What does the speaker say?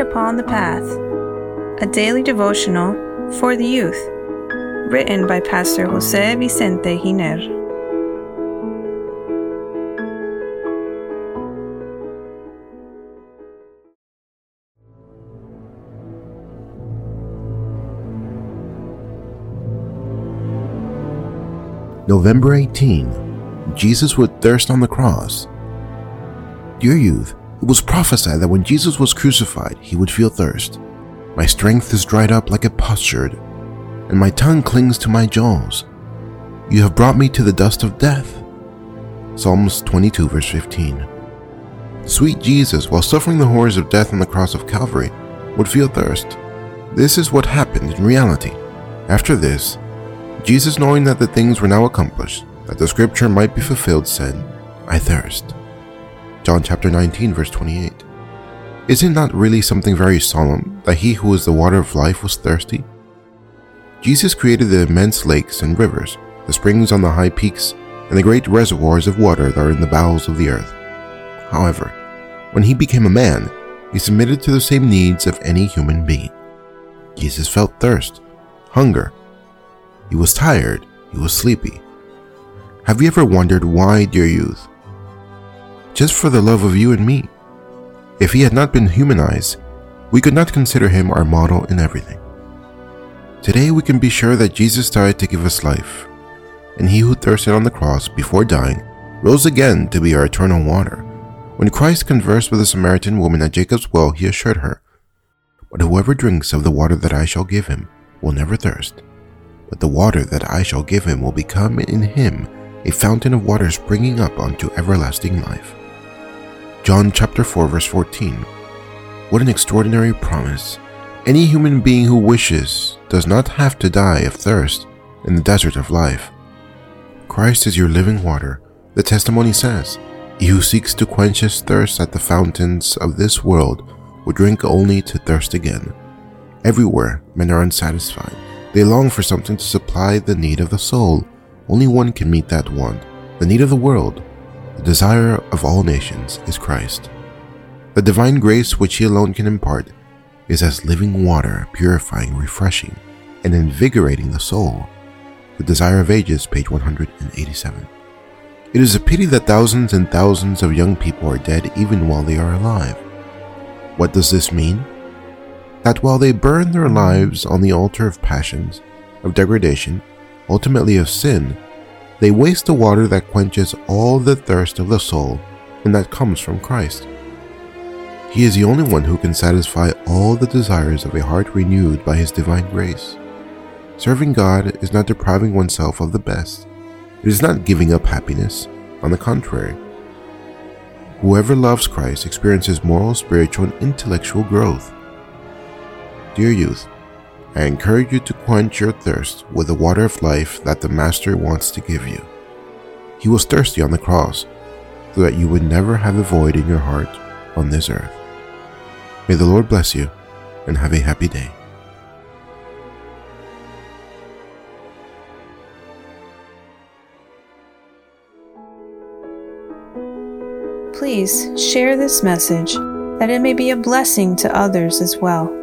Upon the Path, a daily devotional for the youth, written by Pastor Jose Vicente Giner. November 18, Jesus would thirst on the cross. Dear youth, it was prophesied that when Jesus was crucified, he would feel thirst. My strength is dried up like a potsherd, and my tongue clings to my jaws. You have brought me to the dust of death. Psalms 22, verse 15. Sweet Jesus, while suffering the horrors of death on the cross of Calvary, would feel thirst. This is what happened in reality. After this, Jesus, knowing that the things were now accomplished, that the scripture might be fulfilled, said, I thirst. John chapter 19, verse 28. Isn't that really something very solemn that he who is the water of life was thirsty? Jesus created the immense lakes and rivers, the springs on the high peaks, and the great reservoirs of water that are in the bowels of the earth. However, when he became a man, he submitted to the same needs of any human being. Jesus felt thirst, hunger, he was tired. He was sleepy. Have you ever wondered why, dear youth? Just for the love of you and me. If he had not been humanized, we could not consider him our model in everything. Today we can be sure that Jesus died to give us life, and he who thirsted on the cross before dying rose again to be our eternal water. When Christ conversed with the Samaritan woman at Jacob's well, he assured her, But whoever drinks of the water that I shall give him will never thirst but the water that I shall give him will become in him a fountain of water springing up unto everlasting life. John chapter 4 verse 14. What an extraordinary promise. Any human being who wishes does not have to die of thirst in the desert of life. Christ is your living water. The testimony says, He who seeks to quench his thirst at the fountains of this world will drink only to thirst again. Everywhere men are unsatisfied they long for something to supply the need of the soul. Only one can meet that want, the need of the world. The desire of all nations is Christ. The divine grace which He alone can impart is as living water, purifying, refreshing, and invigorating the soul. The Desire of Ages, page 187. It is a pity that thousands and thousands of young people are dead even while they are alive. What does this mean? that while they burn their lives on the altar of passions, of degradation, ultimately of sin, they waste the water that quenches all the thirst of the soul and that comes from Christ. He is the only one who can satisfy all the desires of a heart renewed by His divine grace. Serving God is not depriving oneself of the best. It is not giving up happiness. On the contrary, whoever loves Christ experiences moral, spiritual, and intellectual growth. Dear youth, I encourage you to quench your thirst with the water of life that the Master wants to give you. He was thirsty on the cross so that you would never have a void in your heart on this earth. May the Lord bless you and have a happy day. Please share this message that it may be a blessing to others as well.